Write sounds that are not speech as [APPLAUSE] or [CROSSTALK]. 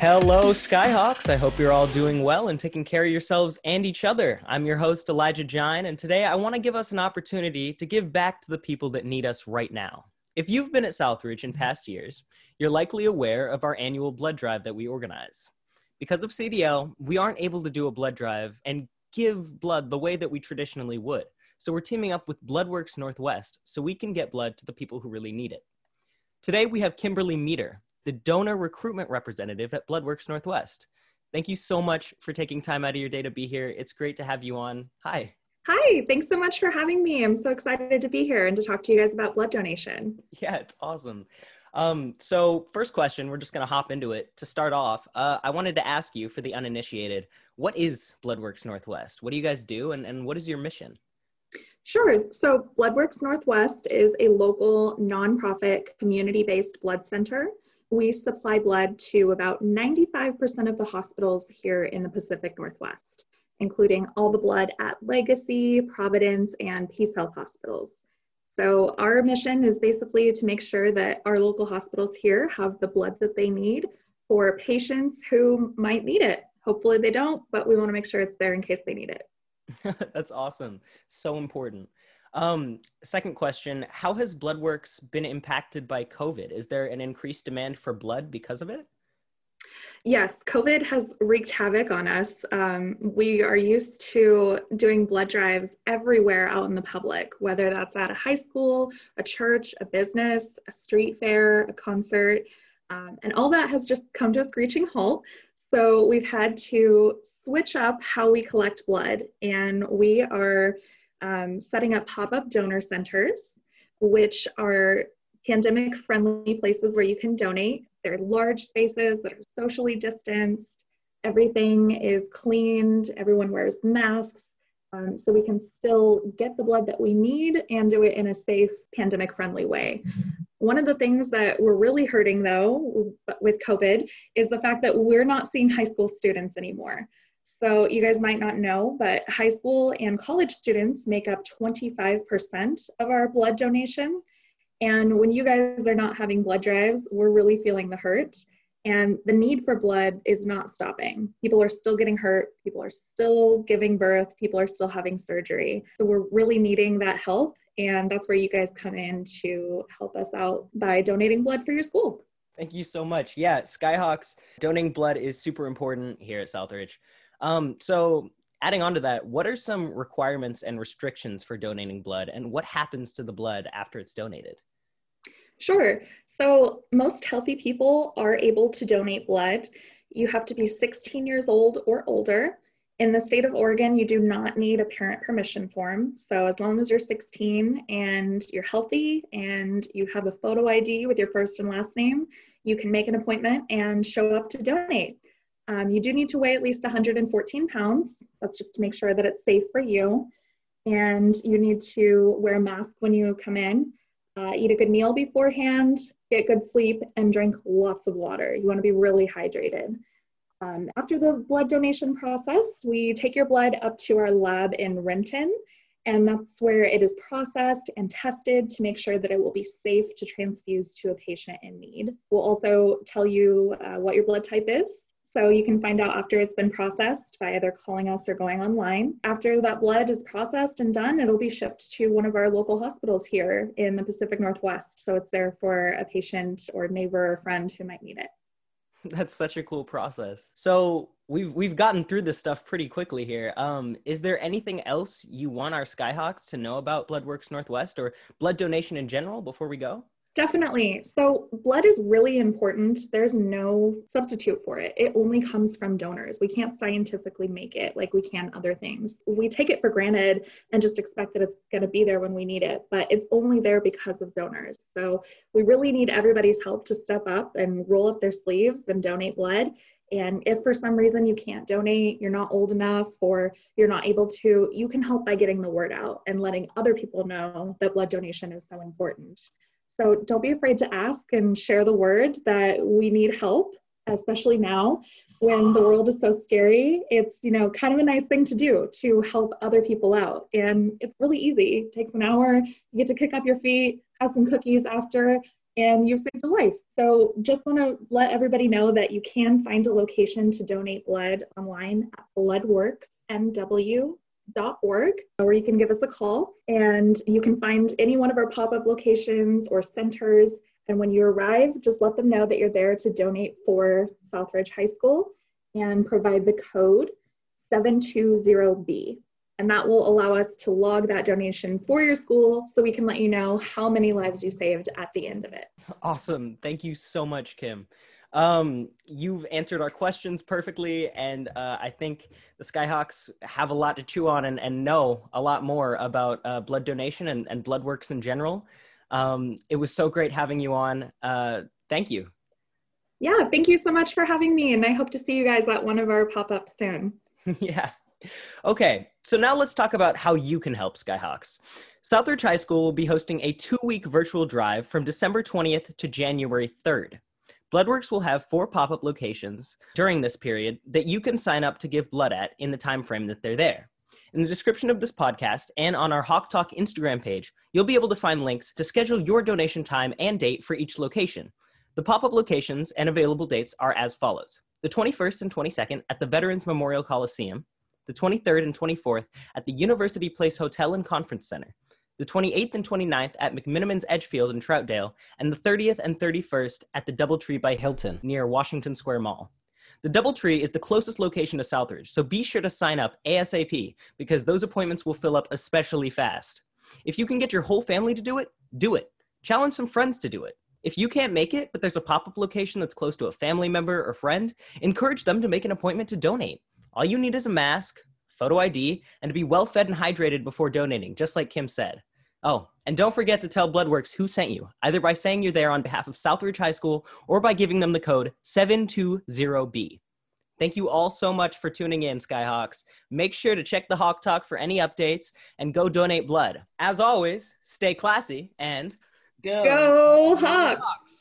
Hello, Skyhawks. I hope you're all doing well and taking care of yourselves and each other. I'm your host, Elijah Gine, and today I want to give us an opportunity to give back to the people that need us right now. If you've been at Southridge in past years, you're likely aware of our annual blood drive that we organize. Because of CDL, we aren't able to do a blood drive and give blood the way that we traditionally would. So we're teaming up with Bloodworks Northwest so we can get blood to the people who really need it. Today we have Kimberly Meter, the donor recruitment representative at Bloodworks Northwest. Thank you so much for taking time out of your day to be here. It's great to have you on. Hi. Hi, thanks so much for having me. I'm so excited to be here and to talk to you guys about blood donation. [LAUGHS] Yeah, it's awesome. Um, so, first question, we're just going to hop into it. To start off, uh, I wanted to ask you for the uninitiated what is Bloodworks Northwest? What do you guys do, and, and what is your mission? Sure. So, Bloodworks Northwest is a local nonprofit community based blood center we supply blood to about 95% of the hospitals here in the Pacific Northwest, including all the blood at Legacy, Providence, and Peace Health hospitals. So our mission is basically to make sure that our local hospitals here have the blood that they need for patients who might need it. Hopefully they don't, but we want to make sure it's there in case they need it. [LAUGHS] That's awesome. So important. Um, second question How has Bloodworks been impacted by COVID? Is there an increased demand for blood because of it? Yes, COVID has wreaked havoc on us. Um, we are used to doing blood drives everywhere out in the public, whether that's at a high school, a church, a business, a street fair, a concert, um, and all that has just come to a screeching halt. So we've had to switch up how we collect blood, and we are um, setting up pop-up donor centers, which are pandemic friendly places where you can donate. They're large spaces that are socially distanced. Everything is cleaned. Everyone wears masks. Um, so we can still get the blood that we need and do it in a safe pandemic friendly way. One of the things that we're really hurting though with COVID is the fact that we're not seeing high school students anymore. So you guys might not know, but high school and college students make up 25% of our blood donation. And when you guys are not having blood drives, we're really feeling the hurt. And the need for blood is not stopping. People are still getting hurt. People are still giving birth. People are still having surgery. So we're really needing that help. And that's where you guys come in to help us out by donating blood for your school. Thank you so much. Yeah, Skyhawks donating blood is super important here at Southridge. Um, so adding on to that, what are some requirements and restrictions for donating blood and what happens to the blood after it's donated? Sure. So most healthy people are able to donate blood. You have to be 16 years old or older. In the state of Oregon, you do not need a parent permission form. So as long as you're 16 and you're healthy and you have a photo ID with your first and last name, you can make an appointment and show up to donate. Um, you do need to weigh at least 114 pounds. That's just to make sure that it's safe for you. And you need to wear a mask when you come in, uh, eat a good meal beforehand, get good sleep, and drink lots of water. You want to be really hydrated. Um, after the blood donation process, we take your blood up to our lab in Renton, and that's where it is processed and tested to make sure that it will be safe to transfuse to a patient in need. We'll also tell you uh, what your blood type is so you can find out after it's been processed by either calling us or going online. After that blood is processed and done, it'll be shipped to one of our local hospitals here in the Pacific Northwest. So it's there for a patient or neighbor or friend who might need it. [LAUGHS] That's such a cool process. So we've we've gotten through this stuff pretty quickly here. Um, is there anything else you want our Skyhawks to know about Bloodworks Northwest or blood donation in general before we go? Definitely. So, blood is really important. There's no substitute for it. It only comes from donors. We can't scientifically make it like we can other things. We take it for granted and just expect that it's going to be there when we need it, but it's only there because of donors. So, we really need everybody's help to step up and roll up their sleeves and donate blood. And if for some reason you can't donate, you're not old enough, or you're not able to, you can help by getting the word out and letting other people know that blood donation is so important. So don't be afraid to ask and share the word that we need help, especially now when the world is so scary. It's, you know, kind of a nice thing to do to help other people out. And it's really easy. It takes an hour. You get to kick up your feet, have some cookies after, and you've saved a life. So just want to let everybody know that you can find a location to donate blood online at bloodworksnw.org, or you can give us a call and you can find any one of our pop-up locations or centers. And when you arrive, just let them know that you're there to donate for Southridge High School and provide the code 720B and that will allow us to log that donation for your school so we can let you know how many lives you saved at the end of it. Awesome. Thank you so much, Kim. Um, you've answered our questions perfectly, and uh, I think the Skyhawks have a lot to chew on and, and know a lot more about uh, blood donation and, and blood works in general. Um, it was so great having you on. Uh, thank you. Yeah, thank you so much for having me, and I hope to see you guys at one of our pop ups soon. [LAUGHS] yeah. Okay, so now let's talk about how you can help Skyhawks. Southridge High School will be hosting a two week virtual drive from December 20th to January 3rd. Bloodworks will have four pop up locations during this period that you can sign up to give blood at in the time frame that they're there. In the description of this podcast and on our Hawk Talk Instagram page, you'll be able to find links to schedule your donation time and date for each location. The pop up locations and available dates are as follows the 21st and 22nd at the Veterans Memorial Coliseum, the 23rd and 24th at the University Place Hotel and Conference Center, the 28th and 29th at McMenamins Edgefield in Troutdale, and the 30th and 31st at the Doubletree by Hilton near Washington Square Mall. The Doubletree is the closest location to Southridge, so be sure to sign up ASAP because those appointments will fill up especially fast. If you can get your whole family to do it, do it. Challenge some friends to do it. If you can't make it, but there's a pop up location that's close to a family member or friend, encourage them to make an appointment to donate. All you need is a mask, photo ID, and to be well fed and hydrated before donating, just like Kim said. Oh, and don't forget to tell Bloodworks who sent you, either by saying you're there on behalf of Southridge High School or by giving them the code 720B. Thank you all so much for tuning in, Skyhawks. Make sure to check the Hawk Talk for any updates and go donate blood. As always, stay classy and go, go Hawks. Hawks.